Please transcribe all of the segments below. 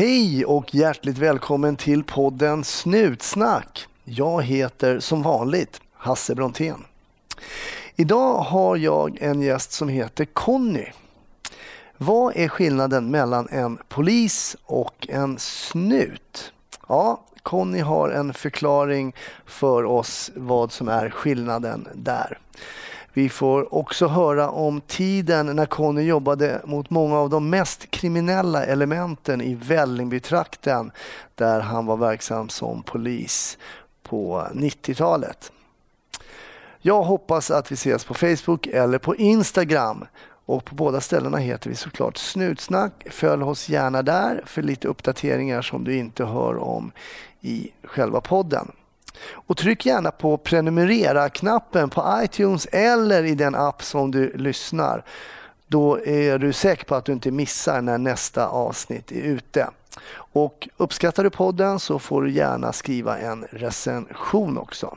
Hej och hjärtligt välkommen till podden Snutsnack. Jag heter som vanligt Hasse Brontén. Idag har jag en gäst som heter Conny. Vad är skillnaden mellan en polis och en snut? Ja, Conny har en förklaring för oss vad som är skillnaden där. Vi får också höra om tiden när Conny jobbade mot många av de mest kriminella elementen i Vällingbytrakten där han var verksam som polis på 90-talet. Jag hoppas att vi ses på Facebook eller på Instagram. Och på båda ställena heter vi såklart Snutsnack. Följ oss gärna där för lite uppdateringar som du inte hör om i själva podden. Och tryck gärna på prenumerera-knappen på iTunes eller i den app som du lyssnar. Då är du säker på att du inte missar när nästa avsnitt är ute. Och uppskattar du podden så får du gärna skriva en recension också.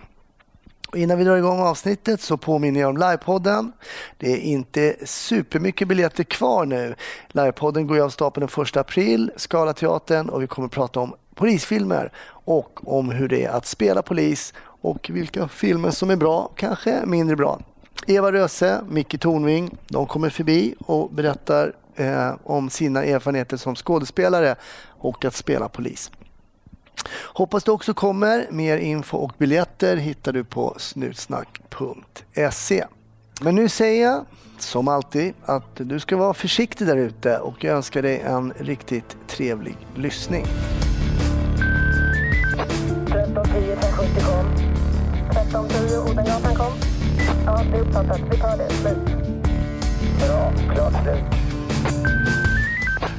Och innan vi drar igång avsnittet så påminner jag om livepodden. Det är inte supermycket biljetter kvar nu. Livepodden går av stapeln den 1 april, Scalateatern och vi kommer att prata om polisfilmer och om hur det är att spela polis och vilka filmer som är bra, kanske mindre bra. Eva Röse, Micke Tornving, de kommer förbi och berättar eh, om sina erfarenheter som skådespelare och att spela polis. Hoppas du också kommer. Mer info och biljetter hittar du på snutsnack.se. Men nu säger jag som alltid att du ska vara försiktig där ute och jag önskar dig en riktigt trevlig lyssning. 1310 Odengatan kom. Ja, det är uppfattat. Vi tar det. Slut. Bra. Klart slut.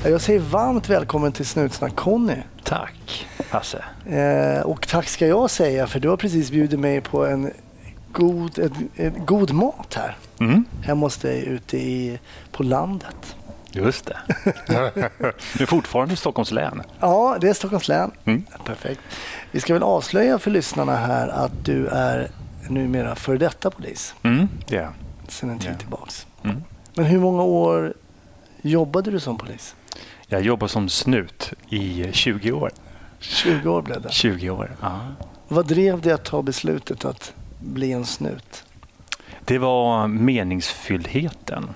Jag säger varmt välkommen till Snutsnack Conny. Tack Hasse. Eh, och tack ska jag säga för du har precis bjudit mig på en god, ett, ett, god mat här. Mm. Hemma hos dig ute i, på landet. Just det. du är fortfarande i Stockholms län? Ja, det är Stockholms län. Mm. Perfekt. Vi ska väl avslöja för lyssnarna här att du är numera före detta polis. Mm, yeah. Sen en tid yeah. tillbaks. Mm. Men hur många år jobbade du som polis? Jag jobbade som snut i 20 år. 20 år blev det? 20 år, ja. Vad drev dig att ta beslutet att bli en snut? Det var meningsfylldheten.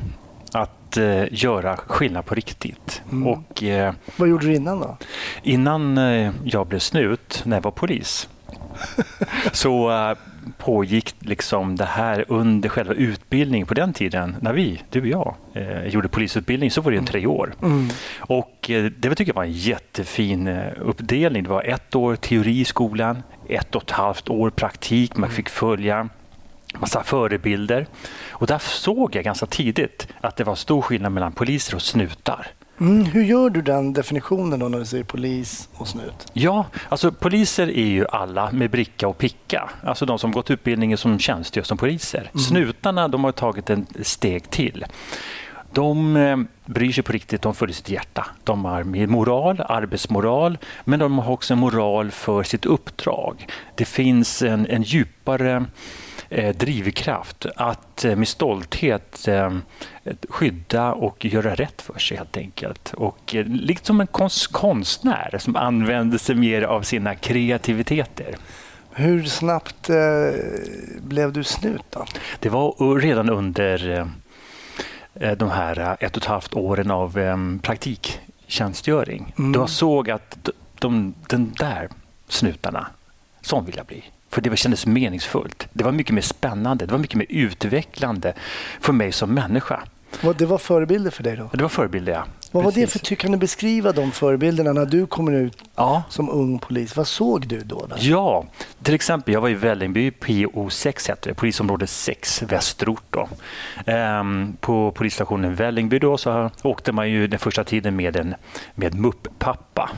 Att eh, göra skillnad på riktigt. Mm. Och, eh, Vad gjorde du innan då? Innan eh, jag blev snut, när jag var polis, så uh, pågick liksom det här under själva utbildningen på den tiden, när vi, du och jag, eh, gjorde polisutbildning, så var det en tre år. Mm. Och eh, det tycker jag var en jättefin eh, uppdelning. Det var ett år teori i skolan, ett och ett halvt år praktik, man fick följa massa förebilder. Och där såg jag ganska tidigt att det var stor skillnad mellan poliser och snutar. Mm, hur gör du den definitionen då när du säger polis och snut? Ja, alltså poliser är ju alla med bricka och picka. Alltså de som gått utbildningen som tjänstgör som poliser. Mm. Snutarna de har tagit en steg till. De eh, bryr sig på riktigt, de följer sitt hjärta. De har med moral, arbetsmoral, men de har också en moral för sitt uppdrag. Det finns en, en djupare drivkraft att eh, med stolthet eh, skydda och göra rätt för sig helt enkelt. Och eh, liksom en konst, konstnär som använder sig mer av sina kreativiteter. Hur snabbt eh, blev du snut då? Det var redan under eh, de här eh, ett och ett halvt åren av eh, praktiktjänstgöring. Mm. Då jag såg att de, de, den där snutarna, sån vill jag bli. För det kändes meningsfullt. Det var mycket mer spännande, det var mycket mer utvecklande för mig som människa. Det var förebilder för dig då? Det var förebilder, ja. Vad var det för, kan du beskriva de förebilderna när du kommer ut ja. som ung polis? Vad såg du då? Där? Ja, till exempel, jag var i Vällingby, PO6 hette det, polisområde 6, västerort. Då. Ehm, på polisstationen Vällingby då, så åkte man ju den första tiden med en med MUP-pappa.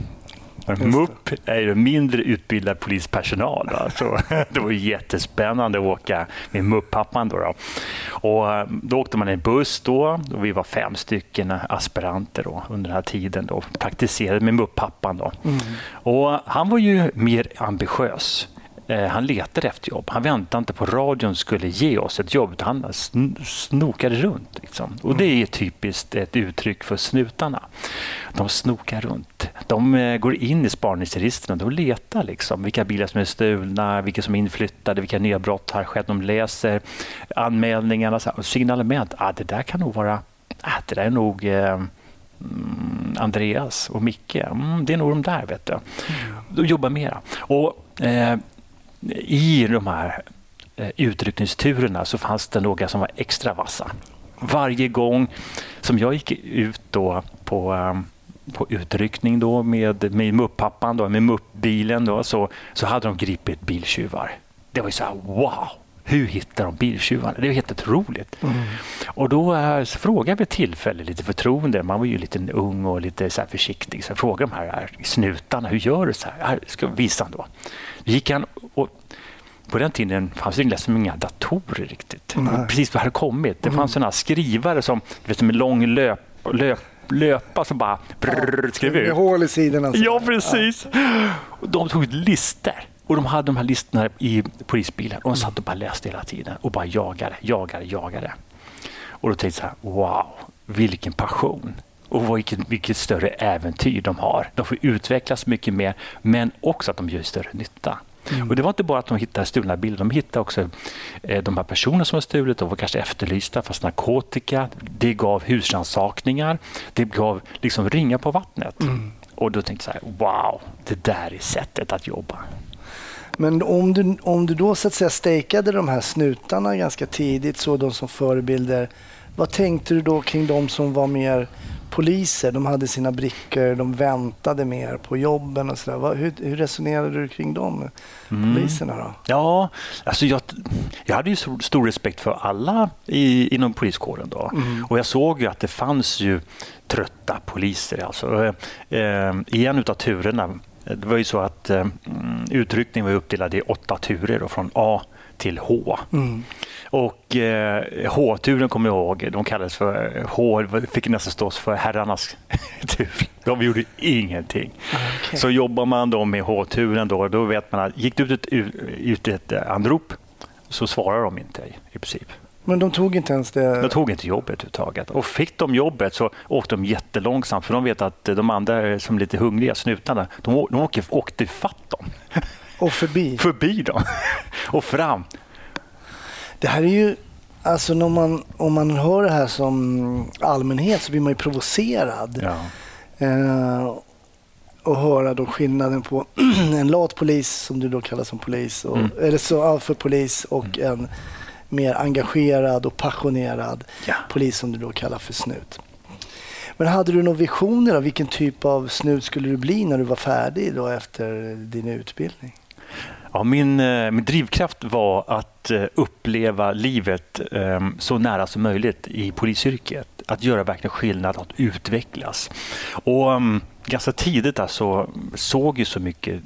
MUP är ju mindre utbildad polispersonal. Alltså. Det var jättespännande att åka med MUP-pappan. Då, då. Och eh, då åkte man i buss då, och vi var fem stycken aspiranter då, under den här tiden. Då, praktiserade med MUP-pappan. Mm. Och han var ju mer ambitiös. Eh, han letade efter jobb. Han väntade inte på radion skulle ge oss ett jobb. Han snokade runt. Liksom. Och Det är typiskt ett uttryck för snutarna. De snokar runt. De eh, går in i spaningsregistren och letar liksom, vilka bilar som är stulna, vilka som är inflyttade, vilka nya brott har skett. De läser anmälningarna och signalement. Ah, det där kan nog vara... Ah, det där är nog... Eh, mm, Andreas och Micke, mm, det är nog de där. vet du. De jobbar mera. Och, eh, i de här eh, utryckningsturerna så fanns det några som var extra vassa. Varje gång som jag gick ut då på, eh, på utryckning då med, med mupp-pappan, då, med mupp-bilen, då, så, så hade de gripit biltjuvar. Det var ju så här, wow! Hur hittar de biltjuvarna? Det var helt otroligt. Mm. Och då frågade jag vid tillfälle, lite förtroende, man var ju lite ung och lite så försiktig, så jag frågade de här, här snutarna, hur gör du så här? här ska visa han då. Då gick han och på den tiden fanns det liksom inga datorer riktigt. Nej. Precis vad hade kommit. Det fanns mm. såna skrivare som vet, med lång löp, löp löpa som bara brrr, skrev ut. Med hål i sidorna. Ja, precis. Ja. De tog listor. Och de hade de här listorna i polisbilen och de satt och bara läste hela tiden och bara jagade, jagade, jagade. Och då tänkte jag så här, wow, vilken passion. Och vilket, vilket större äventyr de har. De får utvecklas mycket mer, men också att de gör större nytta. Mm. Och Det var inte bara att de hittade stulna bilder, de hittade också eh, de här personerna som var stulit, de var kanske efterlysta fast narkotika. Det gav husrannsakningar, det gav liksom ringar på vattnet. Mm. Och då tänkte jag så här, wow, det där är sättet att jobba. Men om du, om du då så att säga stakade de här snutarna ganska tidigt, så de som förebilder, vad tänkte du då kring de som var mer poliser, de hade sina brickor, de väntade mer på jobben och sådär. Hur, hur resonerade du kring de mm. poliserna då? Ja, alltså jag, jag hade ju stor respekt för alla i, inom poliskåren då. Mm. Och jag såg ju att det fanns ju trötta poliser. Alltså, eh, I en av turerna, det var ju så att eh, utryckningen var uppdelad i åtta turer då, från A till H. Mm. Och eh, H-turen kommer jag ihåg, de kallades för H, fick nästan stås för herrarnas tur. De gjorde ingenting. Okay. Så jobbar man då med H-turen då, då vet man att gick det ut ett, ut ett anrop så svarar de inte i princip. Men de tog inte ens det? De tog inte jobbet överhuvudtaget. Och fick de jobbet så åkte de jättelångsamt för de vet att de andra som är lite hungriga, snutarna, de, de åkte, åkte fatt dem. Och förbi? förbi dem. Och fram. Det här är ju, alltså när man, om man hör det här som allmänhet så blir man ju provocerad. Ja. Eh, och höra då skillnaden på en lat polis, som du då kallar som polis, och, mm. eller så, för polis och mm. en mer engagerad och passionerad ja. polis som du då kallar för snut. Men hade du några visioner av vilken typ av snut skulle du bli när du var färdig då efter din utbildning? Ja, min, eh, min drivkraft var att eh, uppleva livet ehm, så nära som möjligt i polisyrket. Att göra verkligen skillnad, att utvecklas. Och ehm, ganska tidigt alltså, såg jag så mycket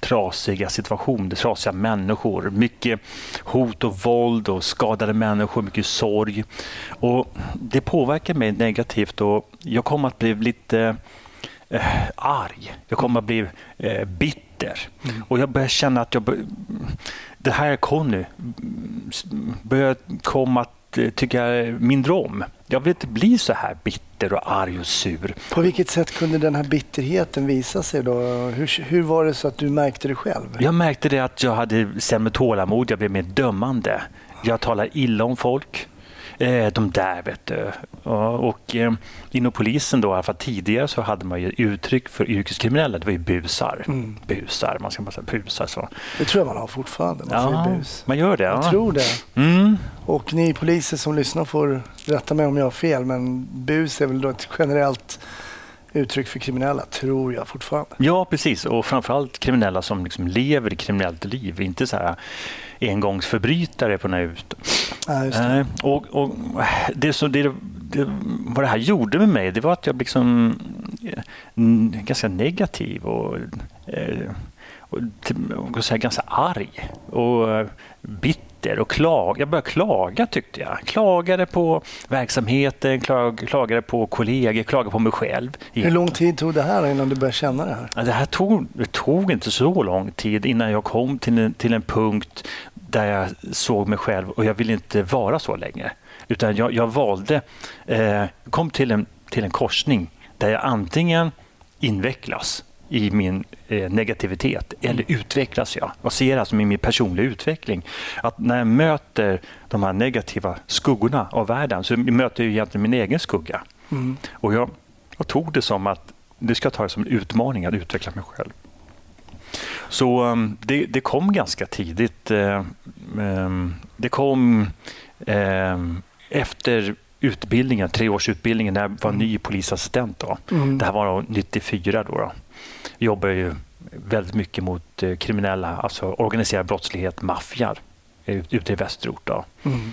trasiga situationer, trasiga människor. Mycket hot och våld och skadade människor, mycket sorg. Och det påverkar mig negativt och jag kom att bli lite eh, arg. Jag kom att bli eh, bitter. Mm. Och jag börjar känna att jag bör, det här Conny börjar komma att eh, tycka mindre om. Jag vill inte bli så här bitter och arg och sur. På vilket sätt kunde den här bitterheten visa sig då? Hur, hur var det så att du märkte det själv? Jag märkte det att jag hade sämre tålamod, jag blev mer dömande. Jag talar illa om folk. Eh, de där, vet du. Och eh, inom polisen då, i alla fall tidigare, så hade man ju uttryck för yrkeskriminella. Det var ju busar. Mm. Busar, man ska bara säga busar. Så. Det tror jag man har fortfarande. Man ja, bus. Man gör det. Jag ja. tror det. Mm. Och ni poliser som lyssnar får rätta mig om jag har fel, men bus är väl då ett generellt uttryck för kriminella, tror jag fortfarande. Ja, precis. Och framförallt kriminella som liksom lever i kriminellt liv. Inte så här engångsförbrytare på ut. Ja, det. Och, och det, så, det, det, vad det här gjorde med mig, det var att jag blev liksom, eh, ganska negativ och, eh, och, och säga, ganska arg och bitter och klag. Jag började klaga tyckte jag. Klagade på verksamheten, klag, klagade på kollegor, klagade på mig själv. Hur lång tid tog det här innan du började känna det här? Det här tog, det tog inte så lång tid innan jag kom till en, till en punkt där jag såg mig själv och jag ville inte vara så länge. Utan jag, jag valde, eh, kom till en, till en korsning där jag antingen invecklas i min eh, negativitet eller utvecklas jag? Vad ser jag som i min personliga utveckling? Att när jag möter de här negativa skuggorna av världen så möter jag egentligen min egen skugga. Mm. Och jag, jag, tog det som att det ska ta det som en utmaning att utveckla mig själv. Så um, det, det, kom ganska tidigt. Uh, um, det kom um, efter utbildningen, treårsutbildningen, när jag var ny polisassistent. Då. Mm. Det här var 94. Då, då. Jag jobbade ju väldigt mycket mot uh, kriminella, alltså organiserad brottslighet, maffiar ute i västerort. Mm.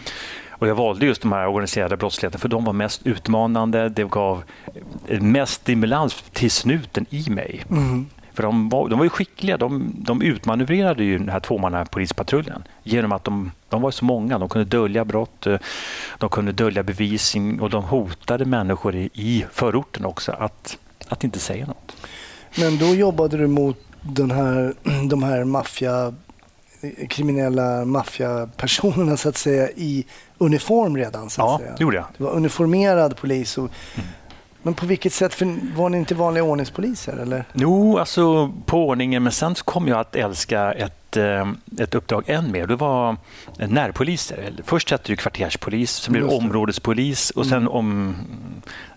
Och jag valde just de här organiserade brottsligheten för de var mest utmanande. Det gav mest stimulans till snuten i mig. Mm. För de var, de var ju skickliga. De, de utmanövrerade ju den här tvåmannapolispatrullen genom att de, de var så många. De kunde dölja brott, eh, de kunde dölja bevisning och de hotade människor i, i förorten också att, att inte säga något. Men då jobbade du mot den här, de här maffia, kriminella maffiapersonerna så att säga i uniform redan? Så att ja, säga. det gjorde jag. Du var uniformerad polis. Och, mm. Men på vilket sätt? För var ni inte vanliga ordningspoliser? Eller? Jo, alltså på ordningen. Men sen kom jag att älska ett, eh, ett uppdrag än mer. Det var närpoliser. Först hette det kvarterspolis, sen blev det områdespolis och sen mm. om,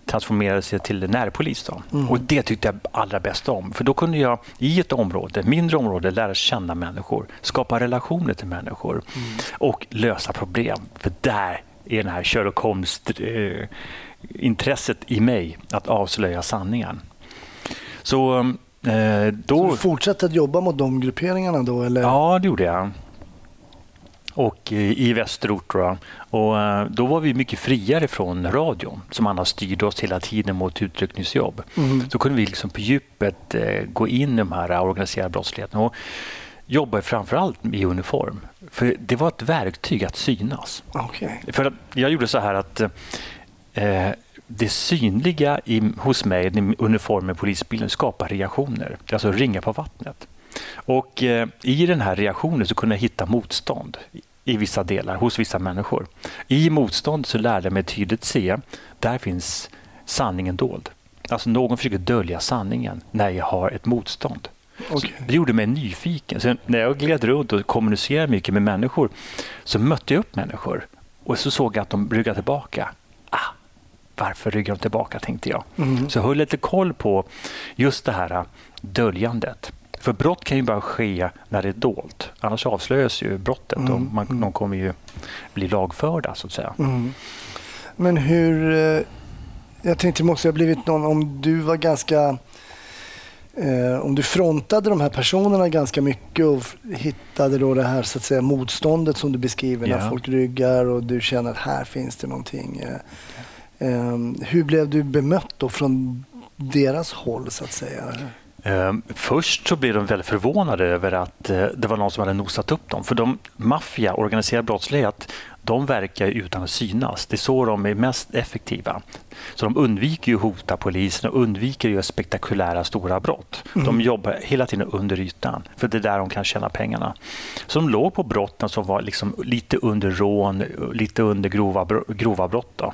transformerades jag till närpolis. Då. Mm. Och Det tyckte jag allra bäst om. För Då kunde jag i ett område, mindre område lära känna människor, skapa relationer till människor mm. och lösa problem. För där är den här Sherlock Holmes eh, intresset i mig att avslöja sanningen. Så, eh, då... Så du fortsatte att jobba mot de grupperingarna då? Eller? Ja, det gjorde jag. Och i västerort. Då. Och eh, då var vi mycket friare från radion som annars styrde oss hela tiden mot utryckningsjobb. Mm. Så kunde vi liksom på djupet eh, gå in i de här organiserade brottsligheten och jobba framför allt i uniform. För det var ett verktyg att synas. Okay. För jag gjorde så här att eh, det synliga i, hos mig, den uniformen, polisbilen, skapar reaktioner. Alltså ringa på vattnet. Och eh, I den här reaktionen så kunde jag hitta motstånd i vissa delar hos vissa människor. I motstånd så lärde jag mig tydligt se, där finns sanningen dold. Alltså någon försöker dölja sanningen när jag har ett motstånd. Okay. Det gjorde mig nyfiken. Så när jag gled runt och kommunicerade mycket med människor så mötte jag upp människor och så såg jag att de ryggade tillbaka. Ah, varför ryggar de tillbaka, tänkte jag. Mm. Så höll lite koll på just det här äh, döljandet. För brott kan ju bara ske när det är dolt. Annars avslöjas ju brottet mm. och man, de kommer ju bli lagförda, så att säga. Mm. Men hur... Eh, jag tänkte det måste ha blivit någon... Om du var ganska... Eh, om du frontade de här personerna ganska mycket och hittade då det här så att säga, motståndet som du beskriver yeah. när folk ryggar och du känner att här finns det någonting. Eh, Ehm, hur blev du bemött då från deras håll så att säga? Ehm, först så blev de väldigt förvånade över att eh, det var någon som hade nosat upp dem. För de maffia, organiserad brottslighet, de verkar utan att synas. Det är så de är mest effektiva. Så de undviker ju hota polisen och undviker ju spektakulära stora brott. Mm. De jobbar hela tiden under ytan, för det är där de kan tjäna pengarna. Så de låg på brotten som var liksom lite under rån, lite under grova, grova brott. Då.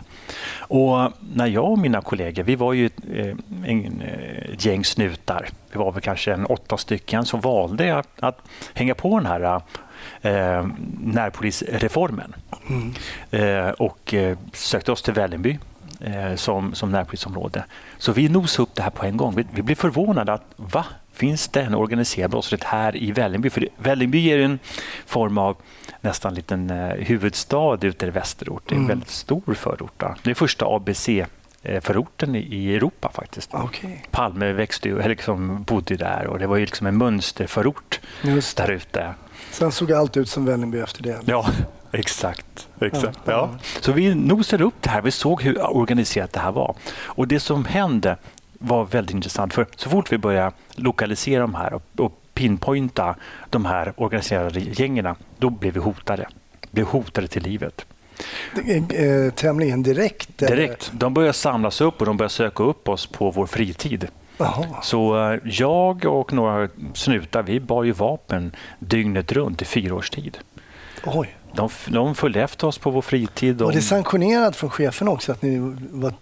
Och när jag och mina kollegor, vi var ju ett, eh, en, eh, ett gäng snutar, vi var väl kanske en åtta stycken, så valde jag att hänga på den här eh, närpolisreformen. Mm. Eh, och eh, sökte oss till Vällingby eh, som, som närpolisområde. Så vi nosade upp det här på en gång. Vi, vi blev förvånade att va? Finns det en organiserad brottslighet här i Vällingby? För Vällingby är en form av nästan liten eh, huvudstad ute i västerort. Det är en mm. väldigt stor förort. Då. Det är första ABC förorten i Europa faktiskt. Okay. Palme växte ju, liksom bodde där och det var ju liksom en mönsterförort där ute. Sen såg allt ut som Vällingby efter det. Ja, exakt. exakt. Ja, ja. Så vi nosade upp det här. Vi såg hur organiserat det här var. Och det som hände var väldigt intressant. För så fort vi började lokalisera de här och, pinpointa de här organiserade gängen, då blev vi hotade. Blev hotade till livet. Eh, tämligen direkt? Eller? Direkt. De började samlas upp och de började söka upp oss på vår fritid. Aha. Så eh, jag och några snutar vi bar ju vapen dygnet runt i fyra års tid. Oj. De, de följde efter oss på vår fritid. Var det sanktionerat från chefen också att ni var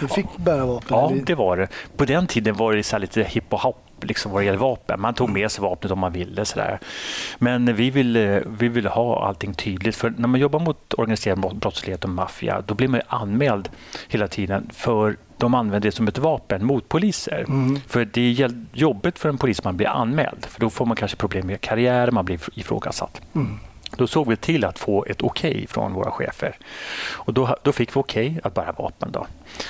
Du fick bära vapen? Ja, eller? det var det. På den tiden var det så lite hipp och hopp liksom vad det gäller vapen. Man tog med sig vapnet om man ville. Sådär. Men vi ville, vi ville ha allting tydligt. För när man jobbar mot organiserad brottslighet och maffia, då blir man anmäld hela tiden för de använder det som ett vapen mot poliser. Mm. För det är jobbigt för en polis man blir anmäld. För då får man kanske problem med karriär, man blir ifrågasatt. Mm. Då såg vi till att få ett okej okay från våra chefer. Och då, då fick vi okej okay att bära vapen. Då.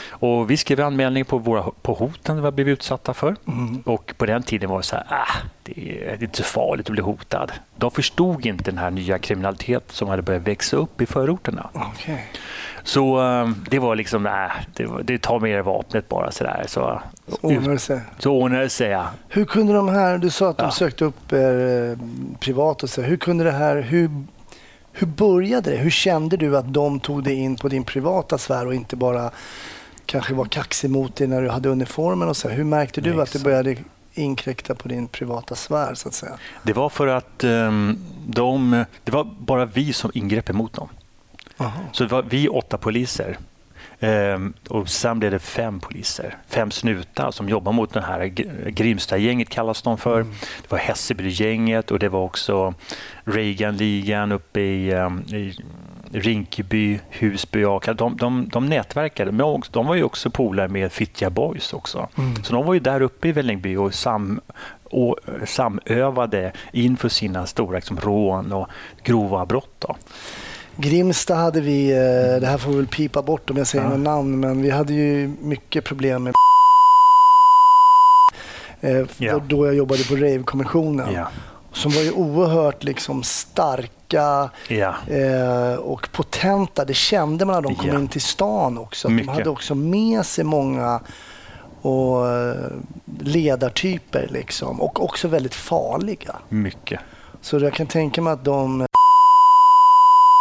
Och vi skrev anmälning på, våra, på hoten vi blev utsatta för. Mm. Och på den tiden var det så här, ah, det är, inte så farligt att bli hotad. De förstod inte den här nya kriminaliteten som hade börjat växa upp i förorterna. Okay. Så um, det var liksom, nej, det, det tar med vapnet bara sådär. Så, så ordnade det sig. Så ordnade det sig, ja. Hur kunde de här, du sa att de ja. sökte upp er eh, privat och så, hur kunde det här, hur, hur började det? Hur kände du att de tog dig in på din privata sfär och inte bara kanske var kaxig mot dig när du hade uniformen och så? Hur märkte du Nej, att det började inkräkta på din privata sfär så att säga? Det var för att um, de, det var bara vi som ingrep emot dem. Aha. Så det var vi åtta poliser. Ehm, och sen blev det fem poliser, fem snutar som jobbar mot det här Grimstad-gänget kallas de för. Mm. Det var Hässelby-gänget och det var också Reagan-ligan uppe i, um, i Rinkeby, Husby, Aka. De, de, de nätverkade, men de var ju också polare med Fittja Boys också. Mm. Så de var ju där uppe i Vällingby och, sam, och samövade inför sina stora liksom, rån och grova brott. Då. Grimsta hade vi, eh, det här får vi väl pipa bort om jag säger ja. något namn, men vi hade ju mycket problem med yeah. då jag jobbade på Rave-kommissionen. Yeah. Som var ju oerhört liksom starka yeah. eh, och potenta. Det kände man när de kom in till stan också. de hade också med sig många och eh, ledartyper liksom. och också väldigt farliga. Mycket. Så jag kan tänka mig att de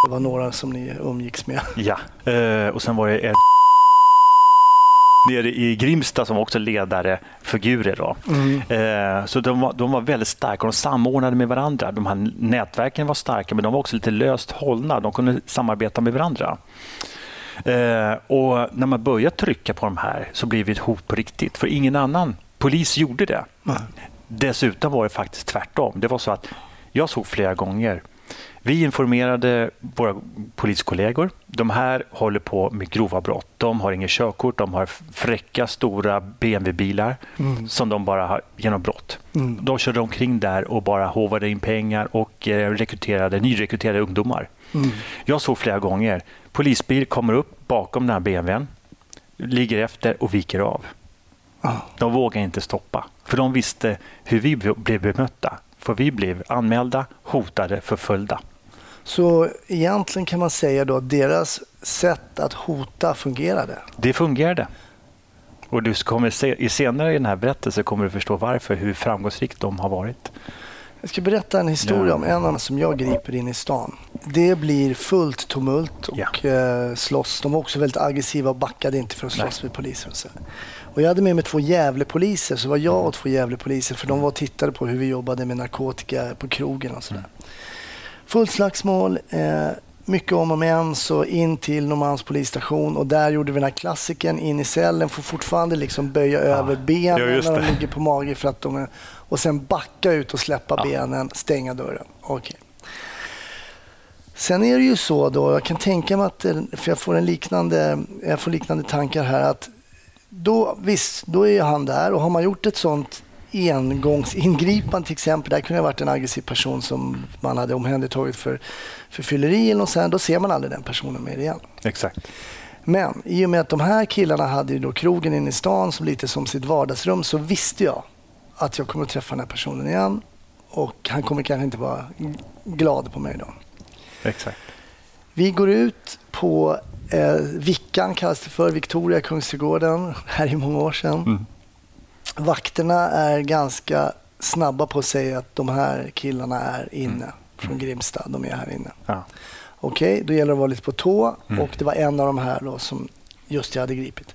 det var några som ni umgicks med. Ja, eh, och sen var det nere i Grimsta som också ledare figurer. Då. Mm. Eh, så de var, de var väldigt starka och de samordnade med varandra. De här nätverken var starka men de var också lite löst hållna. De kunde samarbeta med varandra. Eh, och när man började trycka på de här så blev det ett hot på riktigt. För ingen annan polis gjorde det. Mm. Dessutom var det faktiskt tvärtom. Det var så att jag såg flera gånger vi informerade våra poliskollegor. De här håller på med grova brott. De har inget körkort, de har fräcka stora BMW-bilar mm. som de bara har genom brott. Mm. De körde omkring där och bara hovade in pengar och eh, rekryterade, nyrekryterade ungdomar. Mm. Jag såg flera gånger polisbil kommer upp bakom den här BMWn, ligger efter och viker av. De vågade inte stoppa, för de visste hur vi blev bemötta. För vi blev anmälda, hotade, förföljda. Så egentligen kan man säga då att deras sätt att hota fungerade? Det fungerade. Och du kommer se, senare i den här berättelsen kommer du förstå varför, hur framgångsrikt de har varit. Jag ska berätta en historia om en annan som jag griper in i stan. Det blir fullt tumult och ja. Eh, slåss. De var också väldigt aggressiva och backade inte för att slåss Nej. med poliser. Och, så. Och jag hade med mig två Gävlepoliser, så var jag och två Gävlepoliser för de var och tittade på hur vi jobbade med narkotika på krogen och sådär. Fullt slagsmål, eh, mycket om och men, så in till Norrmalms polisstation och där gjorde vi den här klassiken in i cellen, får fortfarande liksom böja ja. över benen ja, när de ligger på mage för att de är, och sen backa ut och släppa ja. benen, stänga dörren. Okay. Sen är det ju så då, jag kan tänka mig att, för jag får, en liknande, jag får liknande tankar här, att då, visst, då är han där och har man gjort ett sånt engångsingripande till exempel. Där kunde ha varit en aggressiv person som man hade omhändertagit för, för fylleri eller något sånt. Då ser man aldrig den personen mer igen. Exakt. Men i och med att de här killarna hade då krogen inne i stan som lite som sitt vardagsrum så visste jag att jag kommer att träffa den här personen igen och han kommer kanske inte vara glad på mig då. Exakt. Vi går ut på eh, Vickan kallas det för, Victoria Kungsträdgården, här i många år sedan. Mm vakterna är ganska snabba på att säga att de här killarna är inne mm. från Grimstad. De är här inne. Ja. Okej, okay, då gäller det att vara lite på tå mm. och det var en av de här då som just jag hade gripit.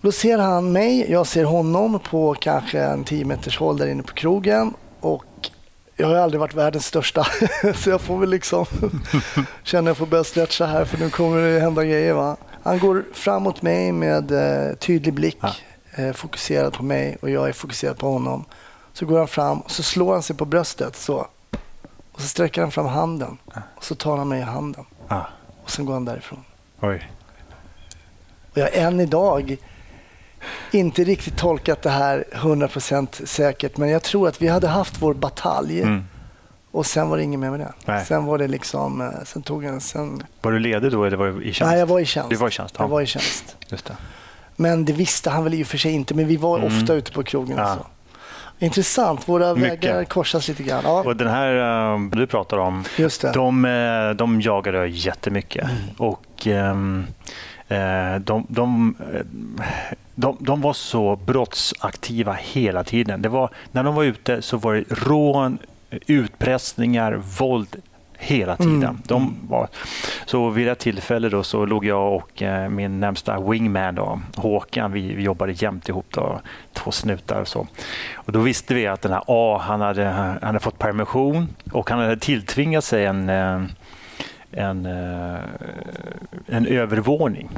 Då ser han mig, jag ser honom på kanske en 10 meters håll där inne på krogen och jag har aldrig varit världens största så jag får väl liksom känna att jag får börja stretcha här för nu kommer det hända grejer. Va? Han går fram mot mig med eh, tydlig blick, ja. eh, fokuserad på mig och jag är fokuserad på honom. Så går han fram och så slår han sig på bröstet så. Och så sträcker han fram handen och så tar han mig i handen. Ja. Och sen går han därifrån. Oj. Och jag än idag inte riktigt tolkat det här 100% säkert, men jag tror att vi hade haft vår batalj. Mm. Och sen var det inget mer med det. Nej. Sen var det liksom, eh, sen tog en, sen... Var du ledig då eller var du i tjänst? Nej, jag var i tjänst. Du var i tjänst? Ja. Jag var i tjänst. Just det. Men det visste han väl i och för sig inte, men vi var mm. ofta ute på krogen. Ja. Så. Intressant. Våra Mycket. vägar korsas lite grann. Ja. Och den här uh, du pratar om, De, uh, de jagade jättemycket. Mm. Och, um, de, de, de, de, var så brottsaktiva hela tiden. Det var, när de var ute så var det rån, utpressningar, våld hela tiden. Mm. De var, så vid ett tillfälle då så låg jag och eh, min närmsta wingman då, Håkan, vi, vi jobbade jämt ihop, då, två snutar och så. Och då visste vi att den här A, han hade, han hade fått permission och han hade tilltvingat sig en, eh, en, eh, en övervåning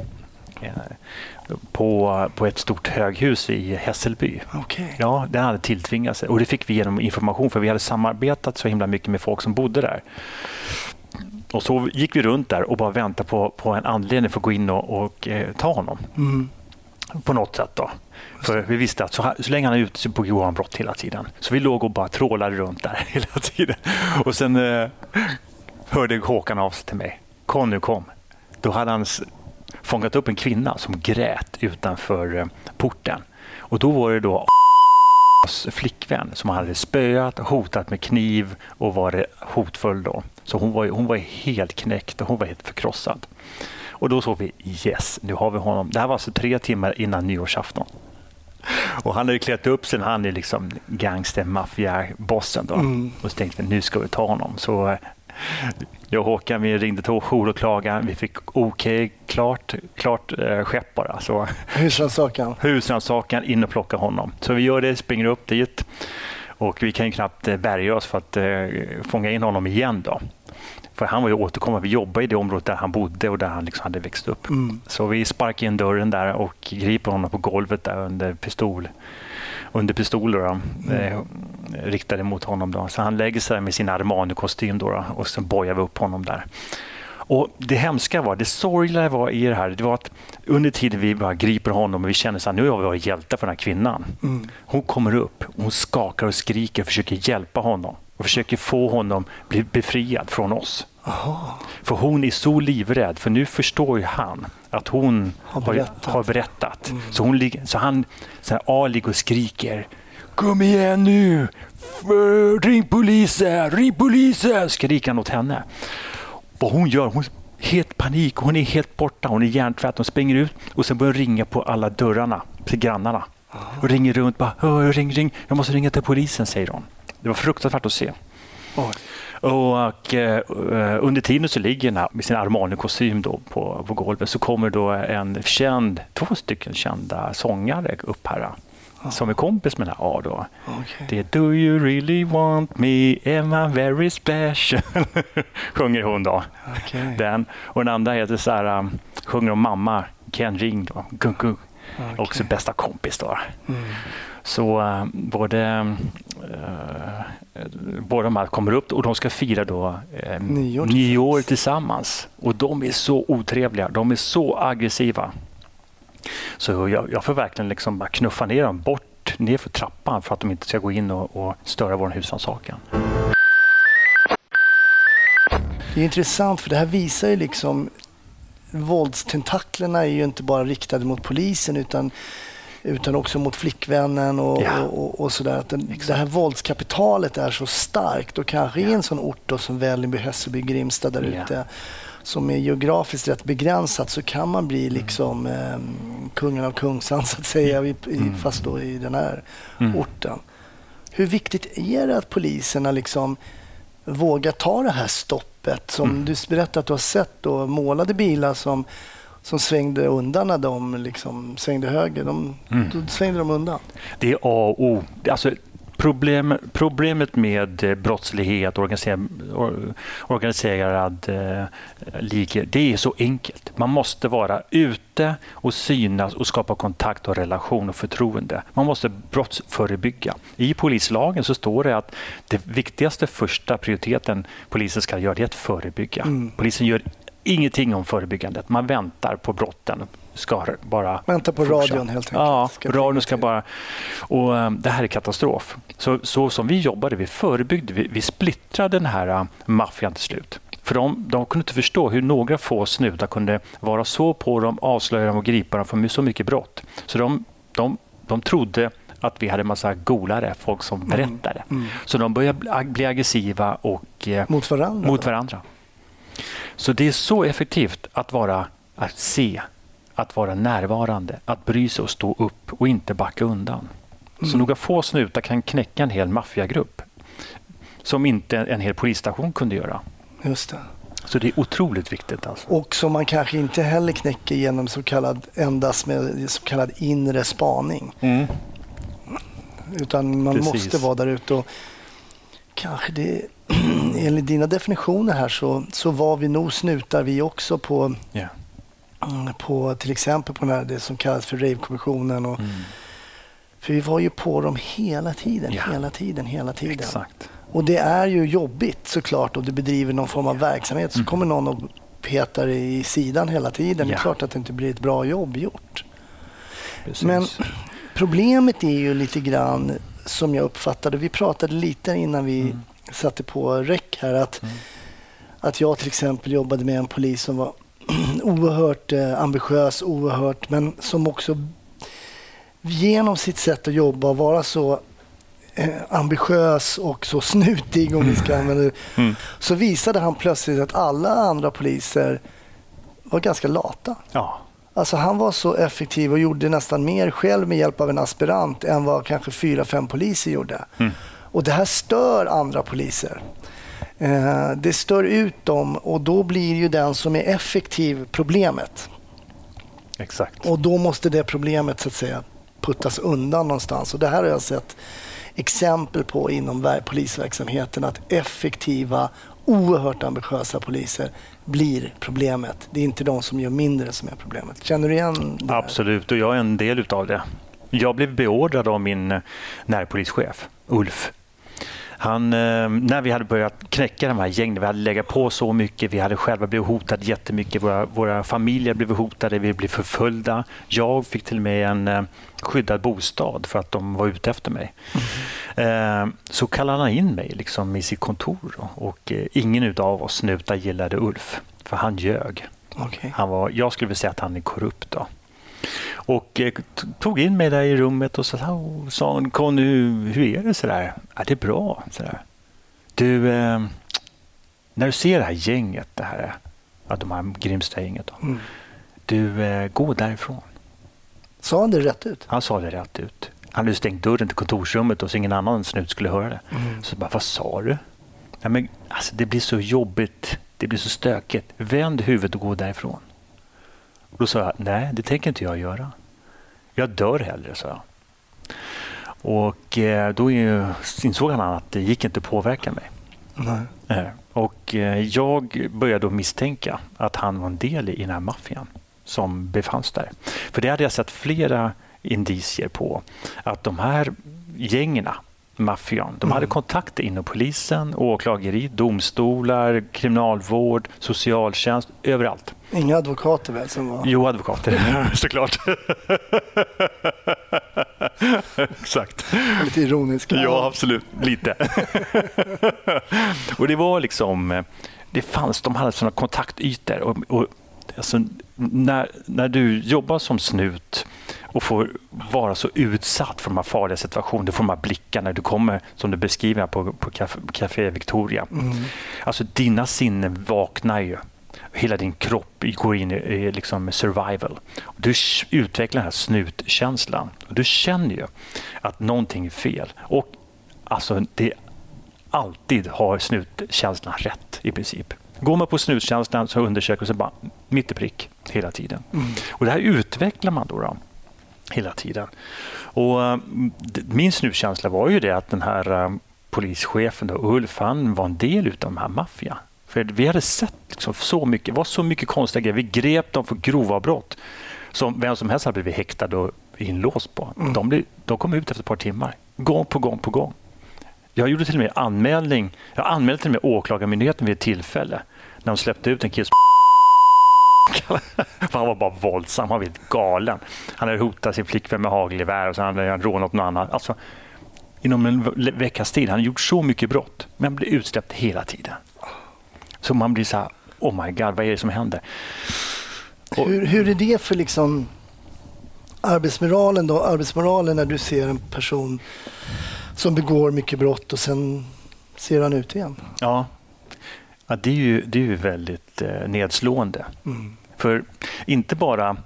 på, på ett stort höghus i Hässelby. Okay. Ja, den hade tilltvingat sig och det fick vi genom information för vi hade samarbetat så himla mycket med folk som bodde där. Och så gick vi runt där och bara väntade på, på en anledning för att gå in och, och eh, ta honom. Mm. På något sätt. då. För vi visste att så, här, så länge han är ute så begår han brott hela tiden. Så vi låg och bara trålade runt där hela tiden. Och sen eh, hörde Håkan av sig till mig. Conny kom. Då hade han fångat upp en kvinna som grät utanför eh, porten. Och då var det då flickvän som hade spöat, hotat med kniv och var hotfull. Då. Så hon var, hon var helt knäckt och hon var helt förkrossad. Och då såg vi yes, nu har vi honom. Det här var alltså tre timmar innan nyårsafton. Och han hade klätt upp sig, han är liksom gangster, maffiabossen. Mm. Och så tänkte vi nu ska vi ta honom. Så eh, jag och Håkan vi ringde till jourdåklagaren. Vi fick okej, okay, klart, klart eh, skepp bara. Husrannsakan? Husrannsakan, in och plocka honom. Så vi gör det, springer upp dit och vi kan ju knappt eh, bärga oss för att eh, fånga in honom igen. Då. För han var ju återkommande. Vi jobbade i det området där han bodde och där han liksom hade växt upp. Mm. Så vi sparkar in dörren där och griper honom på golvet där under pistol under pistoler då, mm. eh, riktade mot honom. Då. Så han lägger sig med sin Armani-kostym då, då, och så bojar vi upp honom där. Och Det hemska var, det sorgliga var i det här, det var att under tiden vi bara griper honom och vi känner att nu har vi varit hjältar för den här kvinnan. Mm. Hon kommer upp, hon skakar och skriker och försöker hjälpa honom och försöker få honom bli befriad från oss. Aha. För hon är så livrädd, för nu förstår ju han att hon har berättat. Har, berättat. Mm. Så, hon, så han, så A ligger och skriker Kom igen nu! Ring polisen! Ring polisen! skriker han åt henne. Vad hon gör, hon helt panik, hon är helt borta, hon är hjärntvätt, hon springer ut och sen börjar ringa på alla dörrarna till grannarna. Och ringer runt, bara ring, ring, jag måste ringa till polisen, säger hon. Det var fruktansvärt att se. Oh. Och uh, under tiden så ligger han med sin Armani-kostym då på, på golvet så kommer då en känd, två stycken kända sångare upp här oh. som är kompis med den här A. Då. Okay. Det är Do you really want me? Am I very special? sjunger hon då. Okay. Den. Och den andra heter så här, um, sjunger om mamma, Ken Ring. Då. Gung, gung. Okay. Också bästa kompis. Då. Mm. Så uh, både uh, båda de här kommer upp och de ska fira då, eh, nyår, nyår tillsammans. Och de är så otrevliga, de är så aggressiva. Så jag, jag får verkligen liksom bara knuffa ner dem bort ner för trappan för att de inte ska gå in och, och störa vår husrannsakan. Det är intressant för det här visar ju liksom våldstentaklerna är ju inte bara riktade mot polisen utan utan också mot flickvännen och, ja. och, och, och sådär. Att den, det här våldskapitalet är så starkt och kanske ja. i en sån ort som Vällingby, Hässelby, Grimstad där ja. ute som är geografiskt rätt begränsat så kan man bli mm. liksom eh, kungen av Kungsan så att säga, i, mm. fast då i den här mm. orten. Hur viktigt är det att poliserna liksom vågar ta det här stoppet? Som mm. du berättade att du har sett då, målade bilar som som svängde undan när de liksom svängde höger. De, mm. Då svängde de undan. Det är A och O. Alltså, problem, problemet med eh, brottslighet, organiserad, organiserad eh, ligor, det är så enkelt. Man måste vara ute och synas och skapa kontakt och relation och förtroende. Man måste brottsförebygga. I polislagen så står det att det viktigaste första prioriteten polisen ska göra är att förebygga. Mm. Polisen gör ingenting om förebyggandet. Man väntar på brotten. Ska bara Vänta på fortsätta. radion helt enkelt. Ja, ska radion ska bara... Och, um, det här är katastrof. Så, så som vi jobbade, vi förebyggde, vi, vi splittrade den här uh, maffian till slut. För de, de, kunde inte förstå hur några få snutar kunde vara så på dem, avslöja dem och gripa dem för så mycket brott. Så de, de, de trodde att vi hade en massa golare, folk som mm. berättade. Mm. Mm. Så de började bli aggressiva och, eh, mot varandra. Mot varandra. Så det är så effektivt att vara att se, att vara närvarande, att bry sig och stå upp och inte backa undan. Mm. Så några få snutar kan knäcka en hel maffiagrupp som inte en hel polisstation kunde göra. Just det. Så det är otroligt viktigt. Alltså. Och som man kanske inte heller knäcker genom så kallad, endast med så kallad inre spaning. Mm. Utan man Precis. måste vara där ute och kanske det enligt dina definitioner här så, så var vi nog snutar vi också på, yeah. på till exempel på det som kallas för Rave-kommissionen. mm. För vi var ju på dem hela tiden, yeah. hela tiden, hela tiden. Exakt. Och det är ju jobbigt såklart om du bedriver någon form av verksamhet så mm. kommer någon och petar i sidan hela tiden. Yeah. Det är klart att det inte blir ett bra jobb gjort. Precis. Men problemet är ju lite grann som jag uppfattade, vi pratade lite innan vi mm satte på räck här att, mm. att jag till exempel jobbade med en polis som var oerhört eh, ambitiös, oerhört, men som också genom sitt sätt att jobba och vara så eh, ambitiös och så snutig om vi ska använda det, mm. så visade han plötsligt att alla andra poliser var ganska lata. Ja. Alltså han var så effektiv och gjorde nästan mer själv med hjälp av en aspirant än vad kanske fyra, fem poliser gjorde. Mm. Och det här stör andra poliser. Eh, det stör ut dem och då blir ju den som är effektiv problemet. Exakt. Och då måste det problemet så att säga puttas undan någonstans. Och det här har jag sett exempel på inom polisverksamheten att effektiva, oerhört ambitiösa poliser blir problemet. Det är inte de som gör mindre som är problemet. Känner du igen det? Absolut, och jag är en del utav det. Jag blev beordrad av min närpolischef, Ulf, han, eh, när vi hade börjat knäcka de här gängen, vi hade legat på så mycket, vi hade själva blivit hotade jättemycket, våra, våra familjer blev hotade, vi blev förföljda. Jag fick till och med en eh, skyddad bostad för att de var ute efter mig. Mm. Så kallade han in mig liksom i sitt kontor och ingen av oss snutar gillade Ulf, för han ljög. Okay. Han var, jag skulle vilja säga att han är korrupt. Då. Och eh, tog in mig där i rummet och sa, oh, sa Conny, hur är det? Så där? Ja, det är bra. Så där. Du, eh, när du ser det här gänget, det här, ja, de här Grimsta-gänget, mm. du, eh, gå därifrån. Sa han det rätt ut? Han sa det rätt ut. Han hade stängt dörren till kontorsrummet och så ingen annan snut skulle höra det. Mm. Så bara, vad sa du? Ja, men, alltså, det blir så jobbigt. Det blir så stökigt. Vänd huvudet och gå därifrån. Då sa jag, nej det tänker inte jag göra. Jag dör hellre, sa jag. Och eh, då insåg han att det gick inte att påverka mig. Nej. Eh, och eh, jag började misstänka att han var en del i den här maffian som befanns där. För det hade jag sett flera indicier på. Att de här gängen maffian. De hade mm. kontakter inom polisen, åklageri, domstolar, kriminalvård, socialtjänst, överallt. Inga advokater väl? Som var... Jo, advokater såklart. Exakt. Lite ironisk. Ja, absolut. Lite. och det var liksom... Det fanns, de hade sådana kontaktytor. Och, och, alltså, när, när du jobbar som snut och får vara så utsatt för de här farliga situationerna. Du får de här blickarna. Du kommer, som du beskriver på, på Café Victoria. Mm. Alltså dina sinnen vaknar ju. Hela din kropp går in i liksom survival. Du utvecklar den här snutkänslan. Du känner ju att någonting är fel. Och alltså, det alltid har snutkänslan rätt i princip. Går man på snutkänslan så undersöker man bara mitt i prick hela tiden. Mm. Och det här utvecklar man då. då hela tiden. Och uh, Min snuskänsla var ju det att den här uh, polischefen, då, Ulf, han var en del av de här maffian. För vi hade sett liksom så mycket, det var så mycket konstiga grejer. Vi grep dem för grova brott som vem som helst hade blivit häktad och inlåst på. Mm. De, blev, de kom ut efter ett par timmar, gång på gång på gång. Jag gjorde till och med anmälning. Jag anmälde till och med Åklagarmyndigheten vid ett tillfälle när de släppte ut en kille han var bara våldsam, han var helt galen. Han hade hotat sin flickvän med hagelgevär och så hade han rånat någon annan. Alltså, inom en veckas tid. Han hade gjort så mycket brott, men blev utsläppt hela tiden. Så man blir så här, oh my god, vad är det som händer? Hur, hur är det för liksom arbetsmoralen då? Arbetsmoralen när du ser en person som begår mycket brott och sen ser han ut igen? Ja, ja det, är ju, det är ju väldigt eh, nedslående. Mm. För inte bara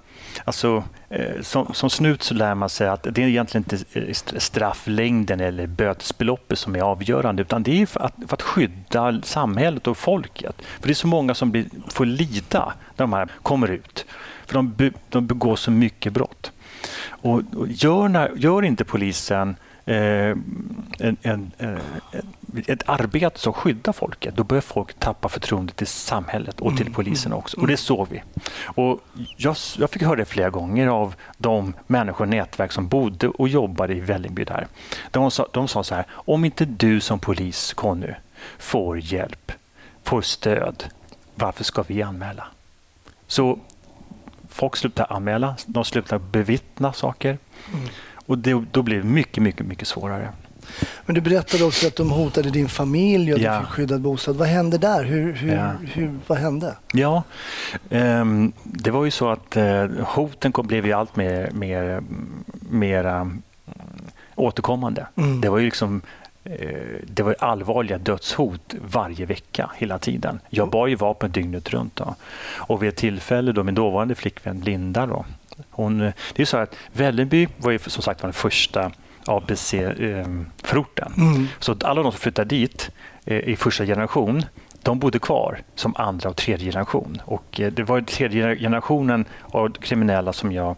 Alltså, eh, som, som snut så lär man sig att det är egentligen inte eh, strafflängden eller bötesbeloppet som är avgörande utan det är för att, för att skydda samhället och folket. För Det är så många som blir, får lida när de här kommer ut. För de, de begår så mycket brott. Och, och gör, när, gör inte polisen en, en, en, ett arbete som skyddar folket, då börjar folk tappa förtroendet till samhället och till mm, polisen mm, också. Och det såg vi. Och jag, jag fick höra det flera gånger av de människor och nätverk som bodde och jobbade i Vällingby där. De sa, de sa så här, om inte du som polis, Conny, får hjälp, får stöd, varför ska vi anmäla? Så folk slutar anmäla, de slutar bevittna saker. Mm. Och det, då blir det mycket, mycket, mycket svårare. Men du berättade också att de hotade din familj och ja. du fick skyddad bostad. Vad hände där? Hur, hur, ja. hur, vad hände? Ja, um, det var ju så att uh, hoten kom, blev ju allt mer, mer, mer um, återkommande. Mm. Det var ju liksom eh, det var allvarliga dödshot varje vecka hela tiden. Jag bar ju vapen dygnet runt. Då. Och vid ett tillfälle då min dåvarande flickvän Linda då, hon, det är så att Vällingby var ju som sagt var den första ABC-förorten. Ehm, mm. Så alla de som flyttade dit eh, i första generation de bodde kvar som andra och tredje generation. Och eh, det var tredje generationen av kriminella som jag,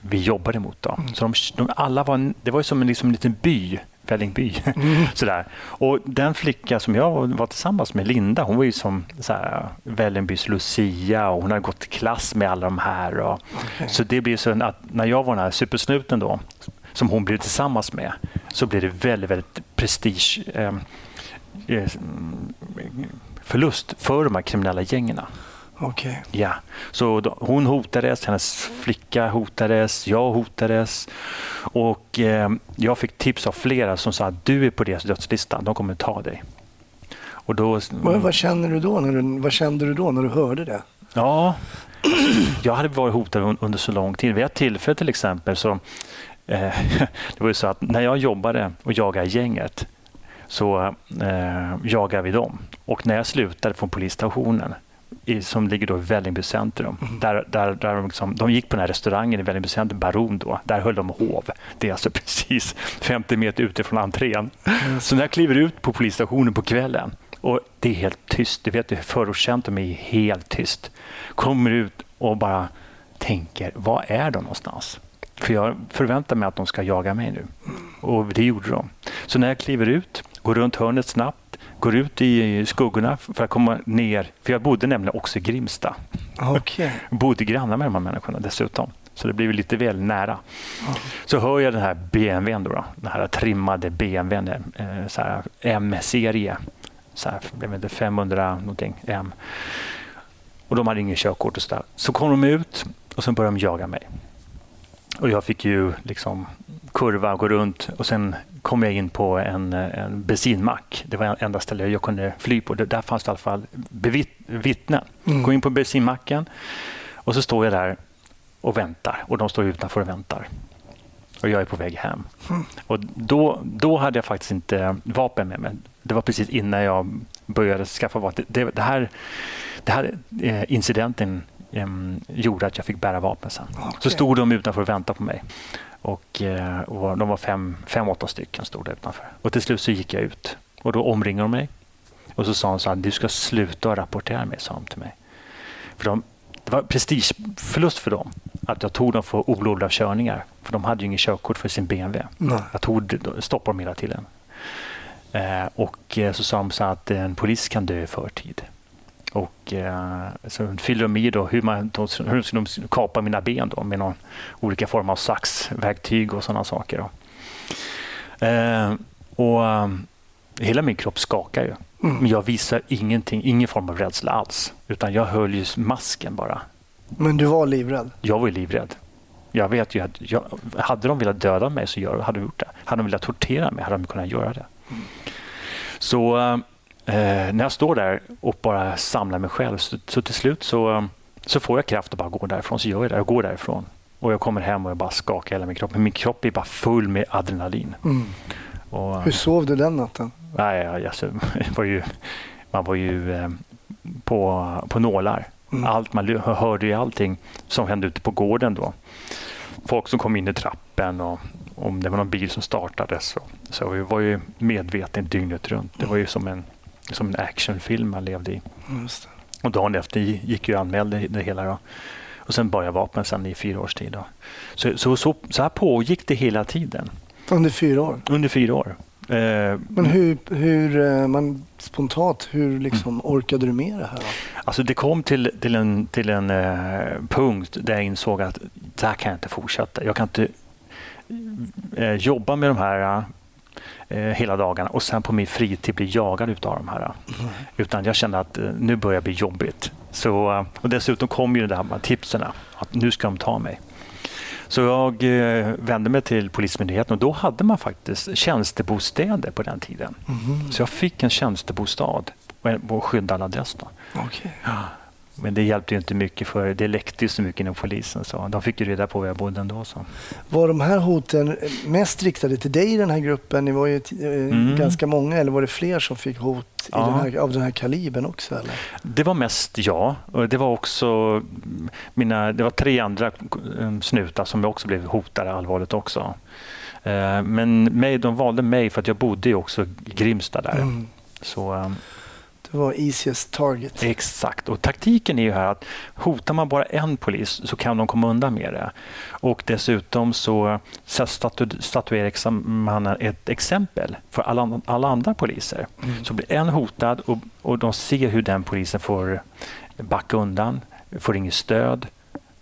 vi jobbade mot. Då. Mm. Så de, de, alla var det var som en, liksom en liten by, Vällingby. Mm. Sådär. Och den flicka som jag var tillsammans med, Linda, hon var ju som såhär, Vällingbys Lucia och hon hade gått i klass med alla de här. Och, okay. Så det blir så att när jag var den här supersnuten då, som hon blev tillsammans med så blir det väldigt, väldigt prestige eh, eh förlust för de här kriminella gängen. Okay. Ja. Så då, hon hotades, hennes flicka hotades, jag hotades. Och eh, jag fick tips av flera som sa att du är på deras dödslista, de kommer ta dig. Och då, vad, vad, känner du då när du, vad kände du då när du hörde det? Ja, jag hade varit hotad under så lång tid. Vid ett tillfälle till exempel så Eh, det var ju så att när jag jobbade och jagade gänget så eh, jagade vi dem. Och när jag slutade från polisstationen i, som ligger då i Vällingby centrum. Mm. Där, där, där de, liksom, de gick på den här restaurangen i Vällingby centrum, Baron då. Där höll de hov. Det är alltså precis 50 meter utifrån entrén. Mm. Så när jag kliver ut på polisstationen på kvällen och det är helt tyst. Du vet, förortscentrum är helt tyst. Kommer ut och bara tänker, var är de någonstans? För jag förväntar mig att de ska jaga mig nu. Och det gjorde de. Så när jag kliver ut, går runt hörnet snabbt, går ut i skuggorna för att komma ner. För jag bodde nämligen också i Grimsta. Okay. bodde grannar med de här människorna dessutom. Så det blev lite väl nära. Mm. Så hör jag den här BMWn, då, då den här trimmade BMWn, eh, M-serie. Så här, jag inte, 500 någonting M. Och de hade ingen körkort och så där. Så kom de ut och så började de jaga mig. Och jag fick ju liksom kurva, gå runt och sen kom jag in på en, en bensinmack. Det var enda stället jag kunde fly på. Där fanns det i alla fall vittnen. Mm. Gå in på bensinmacken och så står jag där och väntar och de står utanför och väntar. Och jag är på väg hem. Mm. Och då, då hade jag faktiskt inte vapen med mig. Det var precis innan jag började skaffa vapen. Det, det här, det här eh, incidenten um, gjorde att jag fick bära vapen sen. Okay. Så stod de utanför och väntade på mig. Och, uh, och de var fem, fem, åtta stycken stod där utanför. Och till slut så gick jag ut och då omringade de mig. Och så sa hon så här, du ska sluta rapportera mig, sa de till mig. För de, det var prestigeförlust för dem att jag tog dem för olovliga körningar. För de hade ju inget körkort för sin BMW. Nej. Jag tog, stoppade dem hela tiden. Eh, och eh, så sa de så att en polis kan dö i förtid. Och eh, så fyller de i då hur, man, de, hur ska de kapa mina ben då med någon olika form av saxverktyg och sådana saker. Då. Eh, och um, Hela min kropp skakar ju. Mm. Men jag visar ingenting, ingen form av rädsla alls. Utan jag höll ju masken bara. Men du var livrädd? Jag var livrädd. Jag vet ju att jag, hade de velat döda mig så hade de gjort det. Hade de velat tortera mig hade de kunnat göra det. Mm. Så eh, när jag står där och bara samlar mig själv så, så till slut så, så får jag kraft att bara gå därifrån. Så gör jag det. Jag går därifrån. Och jag kommer hem och jag bara skakar hela min kropp. Men min kropp är bara full med adrenalin. Mm. Och, Hur sov du den natten? Nej, alltså, var ju, man var ju eh, på, på nålar. Mm. Allt, man hörde ju allting som hände ute på gården då. Folk som kom in i trappen och om det var någon bil som startades. Så, så vi var ju medvetna dygnet runt. Det var ju som en, som en actionfilm man levde i. Och dagen efter gick jag och anmälde det hela. Då. Och sen bar jag vapen sen i fyra års tid. Då. Så, så, så, så här pågick det hela tiden. Under fyra år? Under fyra år. Eh, Men hur, hur eh, man spontant, hur liksom mm. orkade du med det här? Då? Alltså det kom till, till en, till en eh, punkt där jag insåg att det här kan jag inte fortsätta. Jag kan inte eh, jobba med de här hela dagarna och sen på min fritid bli jagad av de här. Mm. Utan jag kände att eh, nu börjar det bli jobbigt. Så, och dessutom kom ju det här tipsen att nu ska de ta mig. Så jag eh, vände mig till Polismyndigheten och då hade man faktiskt tjänstebostäder på den tiden. Mm. Så jag fick en tjänstebostad på skyddad adress. Då. Okay. Men det hjälpte inte mycket för det läckte så mycket inom polisen. Så de fick ju reda på var jag bodde ändå. Så. Var de här hoten mest riktade till dig i den här gruppen? Ni var ju eh, mm. ganska många eller var det fler som fick hot ja. den här, av den här kalibern också? Eller? Det var mest jag. Det var också mina, det var tre andra eh, snutar som också blev hotade allvarligt också. Eh, men mig, de valde mig för att jag bodde också i Grimsta där. Mm. Så, det var easiest target. Exakt. Och taktiken är ju här att hotar man bara en polis så kan de komma undan med det. Och dessutom så statu statuerar man ett exempel för alla, alla andra poliser. Mm. Så blir en hotad och, och de ser hur den polisen får backa undan, får inget stöd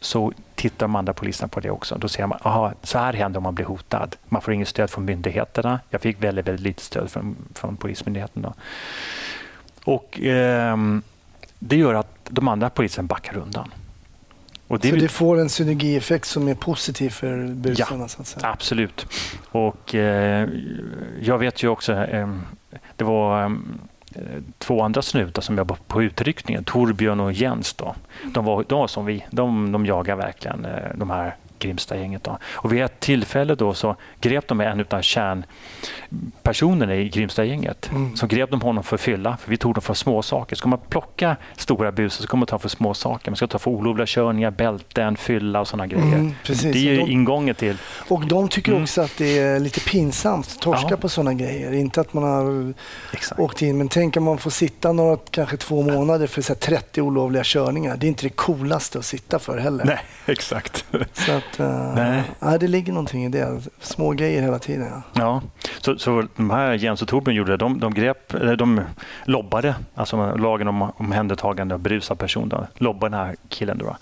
så tittar de andra poliserna på det också. Då ser man aha, så här händer om man blir hotad. Man får inget stöd från myndigheterna. Jag fick väldigt, väldigt lite stöd från, från Polismyndigheten. Då. Och eh, Det gör att de andra polisen backar undan. Och det så det får en synergieffekt som är positiv för busarna? Ja, absolut. Och eh, Jag vet ju också, eh, det var ehm, två andra snutar som jobbade på utryckningen, Torbjörn och Jens. Då. De var, de var som vi, de, de jagar verkligen eh, de här Grimstagänget. Då. Och vid ett tillfälle då så grep de en av kärnpersonerna i Grimstagänget. Mm. Så grep de honom för fylla, för vi tog dem för små saker. Ska man plocka stora busar så kommer man ta för små saker. Man ska ta för olovliga körningar, bälten, fylla och sådana grejer. Mm, det är ju de, ingången till... Och de tycker mm. också att det är lite pinsamt, torska ja. på sådana grejer. Inte att man har Exakt. åkt in, men tänk om man får sitta några, kanske två månader för så 30 olovliga körningar. Det är inte det coolaste att sitta för heller. Nej, exakt. Så att, att uh, nej. nej. det ligger någonting i det. Små grejer hela tiden. Ja, ja. Så, så de här Jens och Torbjörn gjorde. De, de, grep, de lobbade, alltså lagen om omhändertagande av berusad person, då, lobbade den här killen. Då.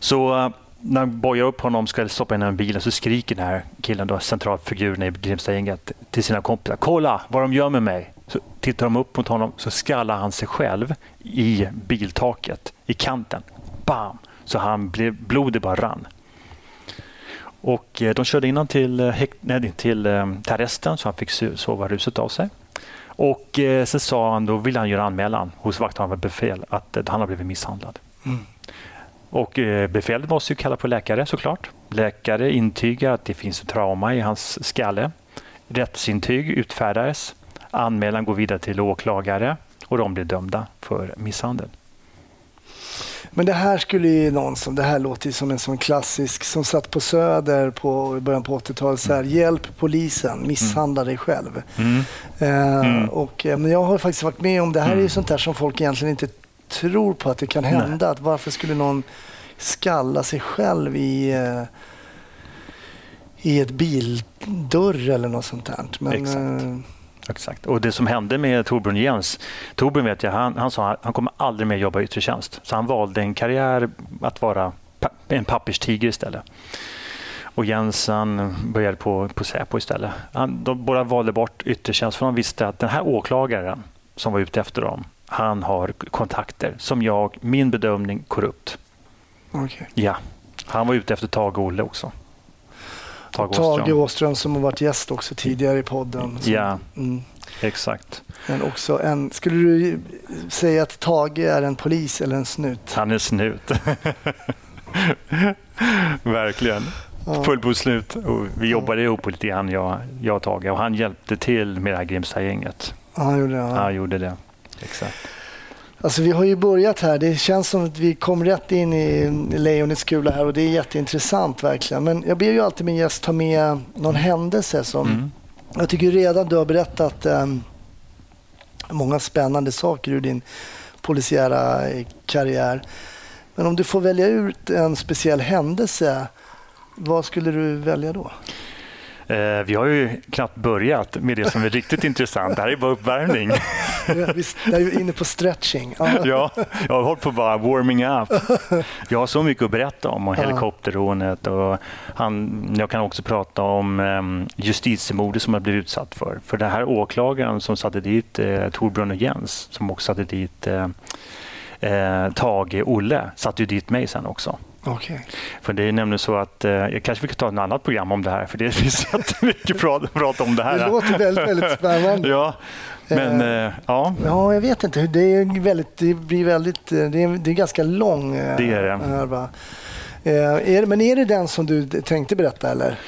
Så uh, när de bojar upp honom ska stoppa in i bilen så skriker den här killen, då, centralfiguren i Grimstagänget, till sina kompisar. Kolla vad de gör med mig! Så tittar de upp mot honom så skallar han sig själv i biltaket, i kanten. Bam! Så han blev, blodet bara rann. Och eh, de körde in honom till, eh, nej, till, eh, till arresten så han fick sova ruset av sig. Och sen sa han, då ville han göra anmälan hos vakthavande befäl att han har blivit misshandlad. Mm. Och befälet måste ju kalla på läkare såklart. Läkare intygar att det finns ett trauma i hans skalle. Rättsintyg utfärdades. Anmälan går vidare till åklagare och de blir dömda för misshandel. Men det här skulle ju någon som, det här låter ju som en sån klassisk som satt på Söder på början på 80-talet. Så här, mm. Hjälp polisen, misshandla mm. dig själv. Mm. Eh, mm. och, eh, men jag har faktiskt varit med om, det här är ju sånt där som folk egentligen inte tror på att det kan hända. Att varför skulle någon skalla sig själv i, eh, i ett bildörr eller något sånt där. Men, Exakt. Exakt. Och det som hände med Torbjörn Jens, Torbjörn vet jag, han, han sa att han kommer aldrig mer jobba i yttre tjänst. Så han valde en karriär att vara en papperstiger istället. Och Jens han började på, på Säpo istället. Han, de båda valde bort yttre tjänst för de visste att den här åklagaren som var ute efter dem, han har kontakter som jag, min bedömning, korrupt. okej. Ja, han var ute efter Tage Olle också. Tage Tage Åström. Åström som har varit gäst också tidigare i podden. Så, Ja, Mm. exakt. Men också en, skulle du säga att Tage är en polis eller en snut? Han är snut. Verkligen. Ja. Fullblodsnut. Och Vi jobbade ihop lite grann, jag, jag och Tage. Och han hjälpte till med det här Grimstad-gänget. Ja, han gjorde det. Ja. Han gjorde det. Exakt. Alltså, vi har ju börjat här. Det känns som att vi kom rätt in i lejonets kula här och det är jätteintressant verkligen. Men jag ber ju alltid min gäst ta med någon händelse som Mm. jag tycker redan du har berättat eh, många spännande saker ur din polisiära eh, karriär. Men om du får välja ut en speciell händelse, vad skulle du välja då? Eh, vi har ju knappt börjat med det som är riktigt intressant. Det här är bara uppvärmning. Visst, jag är ju inne på stretching. Ja. Ja, jag har hållit på bara warming up. Jag har så mycket att berätta om och helikopterrånet. Och han, jag kan också prata om um, justitiemordet som jag blivit utsatt för. För den här åklagaren som satte dit uh, Torbjörn och Jens, som också satte dit uh, uh, Tage Olle, satte ju dit mig sen också. Okej. För det är nämligen så att, uh, jag kanske vi kan ta ett annat program om det här, för det finns jättemycket prat, prat om det här. Det låter väldigt, väldigt spännande. Ja, men uh, ja. Ja, jag vet inte. Det, är väldigt, det blir väldigt... Det är, det är ganska lång. eh, Det är det. Här, va? Eh, är, men är det den som du tänkte berätta eller?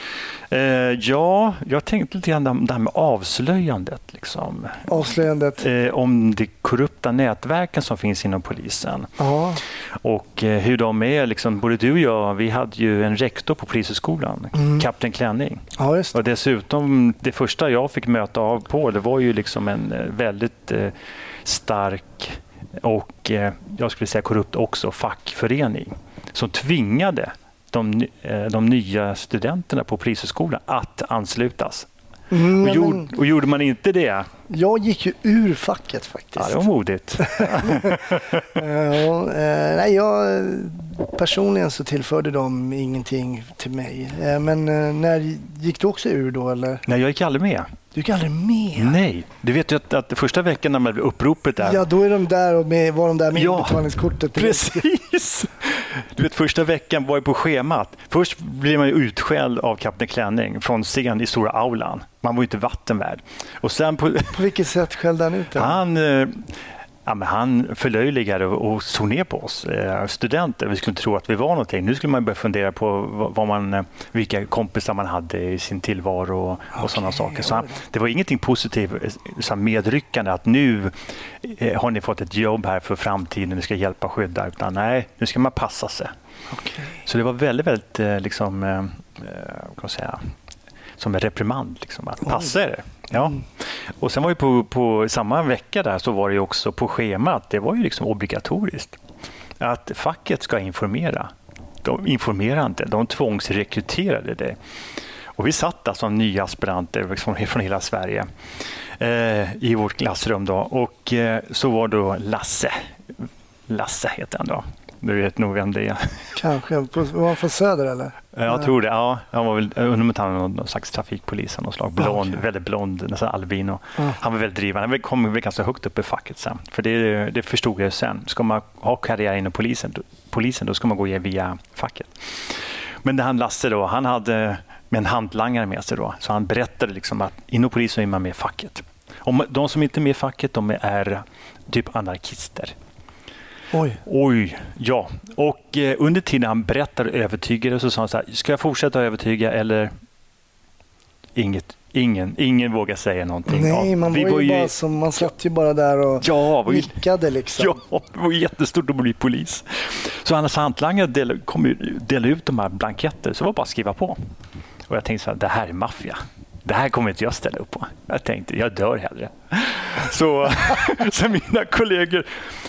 Eh, ja, jag tänkte lite grann om det här med avslöjandet. Liksom. Avslöjandet? Eh, om de korrupta nätverken som finns inom polisen. Ja. Och eh, hur de är, liksom, både du och jag, vi hade ju en rektor på Polishögskolan, Mm. Kapten Klänning. ja, just. Och dessutom, det första jag fick möta av på, det var ju liksom en eh, väldigt eh, stark och, eh, jag skulle säga korrupt också, fackförening som tvingade de, eh, de nya studenterna på Polishögskolan att anslutas. Mm, Och, gjorde, och gjorde man inte det, Jag gick ju ur facket faktiskt. ja, det var modigt. Ja, eh, nej, jag, personligen så tillförde de ingenting till mig. Eh, men eh, när gick du också ur då eller? Nej, jag gick aldrig med. Du gick aldrig med? Nej, du vet ju att, att första veckan när man blev uppropet där, Ja, då är de där och med, var de där med Ja, inbetalningskortet. Precis! Du vet, första veckan var ju på schemat. Först blev man ju utskälld av Kapten Klänning från scen i stora aulan. Man var ju inte vattenvärd. Och sen på, På vilket sätt skällde han ut dig? han, eh, ja, men han förlöjligade och, och såg ner på oss eh, studenter. Vi skulle tro att vi var någonting. Nu skulle man börja fundera på vad, man, eh, vilka kompisar man hade i sin tillvaro och, och sådana saker. Så han, det var ingenting positivt, så medryckande att nu eh, har ni fått ett jobb här för framtiden, ni ska hjälpa och skydda. Utan nej, nu ska man passa sig. Okej. Så det var väldigt, väldigt liksom, kan man säga, som en reprimand. Liksom, att passa er. Ja. Mm. Och sen var ju på, på samma vecka där så var det också på schemat, det var ju liksom obligatoriskt att facket ska informera. De informerade inte, de tvångsrekryterade det. Och vi satt där som nya aspiranter liksom från hela Sverige eh, i vårt klassrum. Då. Och eh, så var då Lasse, Lasse heter han då. Du vet nog vem det är. Kanske. Var han från Söder eller? Jag tror det. Ja, han var väl, jag undrar om han var någon slags trafikpolis av något slag. Blond, okej. väldigt blond, nästan albino. Ja. Han var väldigt drivande. Han kom väl ganska högt upp i facket sen. För det, det förstod jag sen. Ska man ha karriär inom polisen, polisen då ska man gå via facket. Men det han Lasse då, han hade med en hantlangare med sig då. Så han berättade liksom att inom polisen är man med i facket. Om de som inte är med i facket, de är typ anarkister. Oj. Oj, ja. Och eh, under tiden han berättade och övertygade så sa han så här, ska jag fortsätta övertyga eller inget, ingen, ingen vågar säga någonting. Nej, Ja, man vi var ju bara som, man satt ju bara där och Ja, var ju, nickade liksom. ja, det var jättestort att bli polis. Så Hannes hantlangare del, kom ju, delade ut de här blanketter, så det var bara att skriva på. Och jag tänkte så här, det här är maffia. Det här kommer inte jag ställa upp på. Jag tänkte, jag dör hellre. Så, så mina kollegor,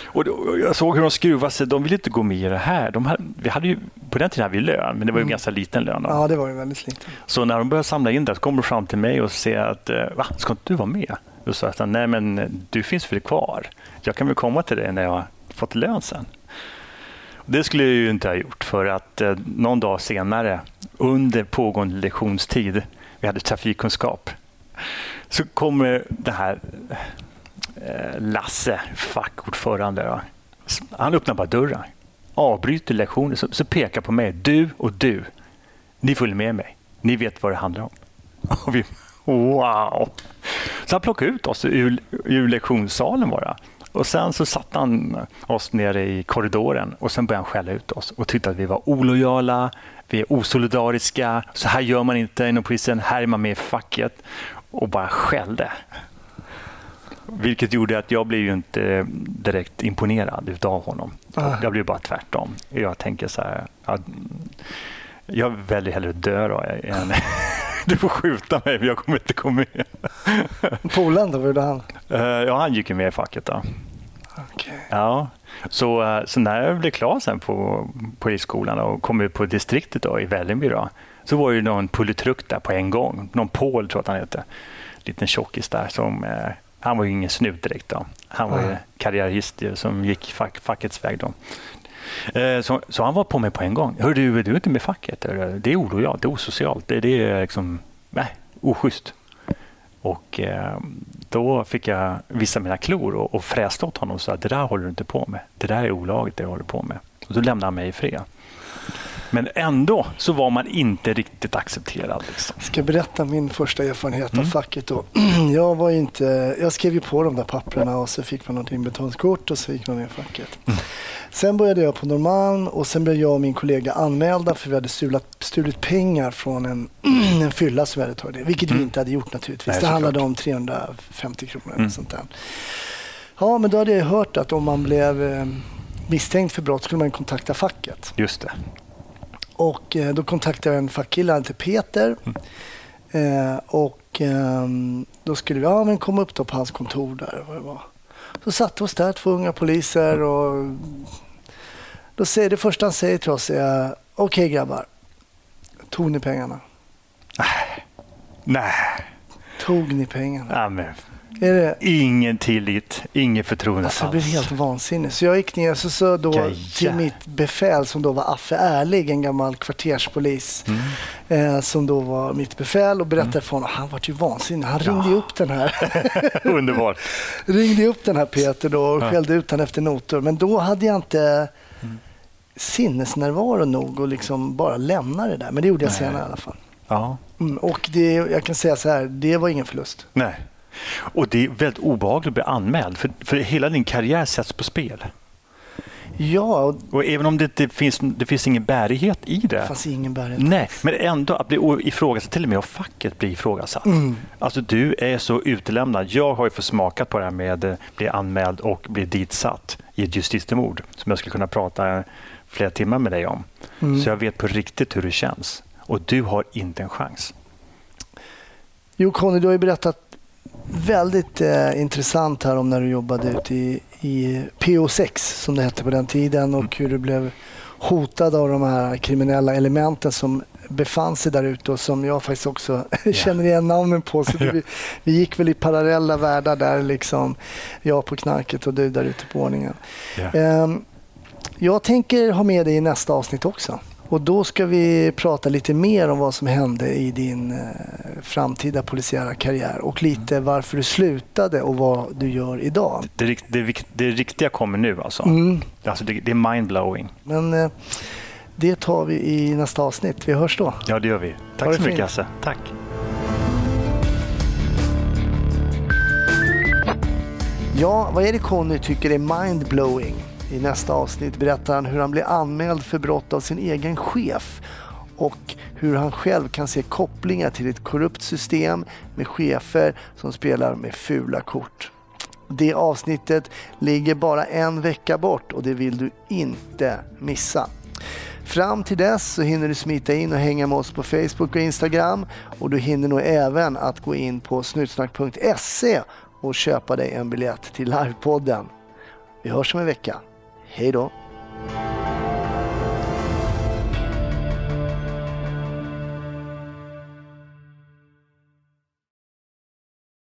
och då, jag såg hur de skruvade sig. De ville inte gå med i det här. De hade, vi hade ju, på den tiden hade vi lön, men det var ju mm. ganska liten lön. Då. Ja, det var ju väldigt liten. Så när de började samla in det så kom de fram till mig och säger att eh, va, ska inte du vara med? Då sa jag nej men du finns väl kvar. Jag kan väl komma till dig när jag har fått lön sen. Det skulle jag ju inte ha gjort för att eh, någon dag senare under pågående lektionstid, vi hade trafikkunskap, så kommer det här eh, Lasse, fackordförande, han öppnar bara dörren, avbryter lektionen, så, så pekar på mig. Du och du, ni följer med mig. Ni vet vad det handlar om. Och vi, wow! Så han plockade ut oss ur, ur lektionssalen bara. Och Sen så satte han oss nere i korridoren och sen började han skälla ut oss och tyckte att vi var olojala, vi är osolidariska, så här gör man inte inom polisen, här är man med i facket och bara skällde. Vilket gjorde att jag blev ju inte direkt imponerad av honom. Jag blev bara tvärtom. Jag tänker så här, jag väljer hellre att dö då, än du får skjuta mig, men jag kommer inte gå med. Polaren då, vad gjorde han? Uh, ja, han gick ju med i facket. Då. Okay. Ja, så, uh, så när jag blev klar sen på polisskolan och kom ut på distriktet då, i Vällingby då, så var det någon pulletruck där på en gång. Någon Paul tror jag att han hette. Liten tjockis där. Som, uh, han var ju ingen snut direkt. Då. Han var ju karriärist som gick fack, fackets väg. Då. Eh, så, så, han var på mig på en gång. Hör du, du är inte med facket. Det är olojalt, det är osocialt. Det, det är liksom, nej, oschysst. Och eh, då fick jag visa mina klor och, och fräste åt honom och sa att det där håller du inte på med. Det där är olagligt det jag håller på med. Och då lämnade han mig i fred. Men ändå så var man inte riktigt accepterad. Liksom. Jag ska berätta min första erfarenhet mm. av facket. Då. Jag, var inte, jag skrev ju på de där papperna och så fick man något inbetalningskort och så gick man med i facket. Mm. Sen började jag på Norrmalm och sen blev jag och min kollega anmälda för vi hade stulat, stulit pengar från en, en fylla som vi hade tagit, vilket mm. vi inte hade gjort naturligtvis. Nej, det handlade om 350 kronor eller mm. sånt där. Ja, men då hade jag hört att om man blev eh, misstänkt för brott skulle man kontakta facket. Just det. Och eh, då kontaktade jag en fackkille, han heter Peter. Mm. Eh, och eh, då skulle vi ja, men komma upp på hans kontor där. Vad det var. Så satt oss där, två unga poliser. Och då säger det första han säger till oss är okej okay, grabbar, tog ni pengarna? Nej. Nej. Tog ni pengarna? Ja, men är det... Ingen tillit, ingen förtroende alltså, Jag blev helt vansinnig. Så jag gick ner så, så då till mitt befäl som då var Affe Ärlig, en gammal kvarterspolis. Mm. Eh, som då var mitt befäl och berättade mm. för honom. Han var ju vansinnig. Han ja. ringde upp den här. Underbart. ringde upp den här Peter då och ja. skällde ut honom efter noter. Men då hade jag inte mm. sinnesnärvaro nog att liksom bara lämna det där. Men det gjorde jag Nej. senare i alla fall. Ja. Mm, och det, jag kan säga så här, det var ingen förlust. Nej. Och det är väldigt obehagligt att bli anmäld för, för hela din karriär sätts på spel. Ja. Och även om det inte finns, det finns ingen bärighet i det. Det fanns ingen bärighet. Nej, men ändå att bli ifrågasatt, till och med av facket blir ifrågasatt. Mm. Alltså du är så utelämnad. Jag har ju försmakat på det här med att bli anmäld och bli ditsatt i ett justitiemord som jag skulle kunna prata flera timmar med dig om. Mm. Så jag vet på riktigt hur det känns. Och du har inte en chans. Jo, Conny, du har ju berättat väldigt eh, intressant här om när du jobbade ute i, i PO6 som det hette på den tiden och hur du blev hotad av de här kriminella elementen som befann sig där ute och som jag faktiskt också yeah. känner igen namnen på. Så vi, vi, gick väl i parallella världar där, liksom. jag på knarket och du där ute på ordningen. Yeah. Um, jag tänker ha med dig i nästa avsnitt också. Och då ska vi prata lite mer om vad som hände i din eh, framtida polisiära karriär och lite mm. varför du slutade och vad du gör idag. Det, det, det riktiga kommer nu alltså? Mm. alltså det, det är mindblowing. Men eh, det tar vi i nästa avsnitt. Vi hörs då. Ja, det gör vi. Tack så mycket Hasse. Tack. Ja, vad är det Conny tycker är mindblowing? I nästa avsnitt berättar han hur han blir anmäld för brott av sin egen chef och hur han själv kan se kopplingar till ett korrupt system med chefer som spelar med fula kort. Det avsnittet ligger bara en vecka bort och det vill du inte missa. Fram till dess så hinner du smita in och hänga med oss på Facebook och Instagram och du hinner nog även att gå in på snutsnack.se och köpa dig en biljett till livepodden. Vi hörs om en vecka. Hej då!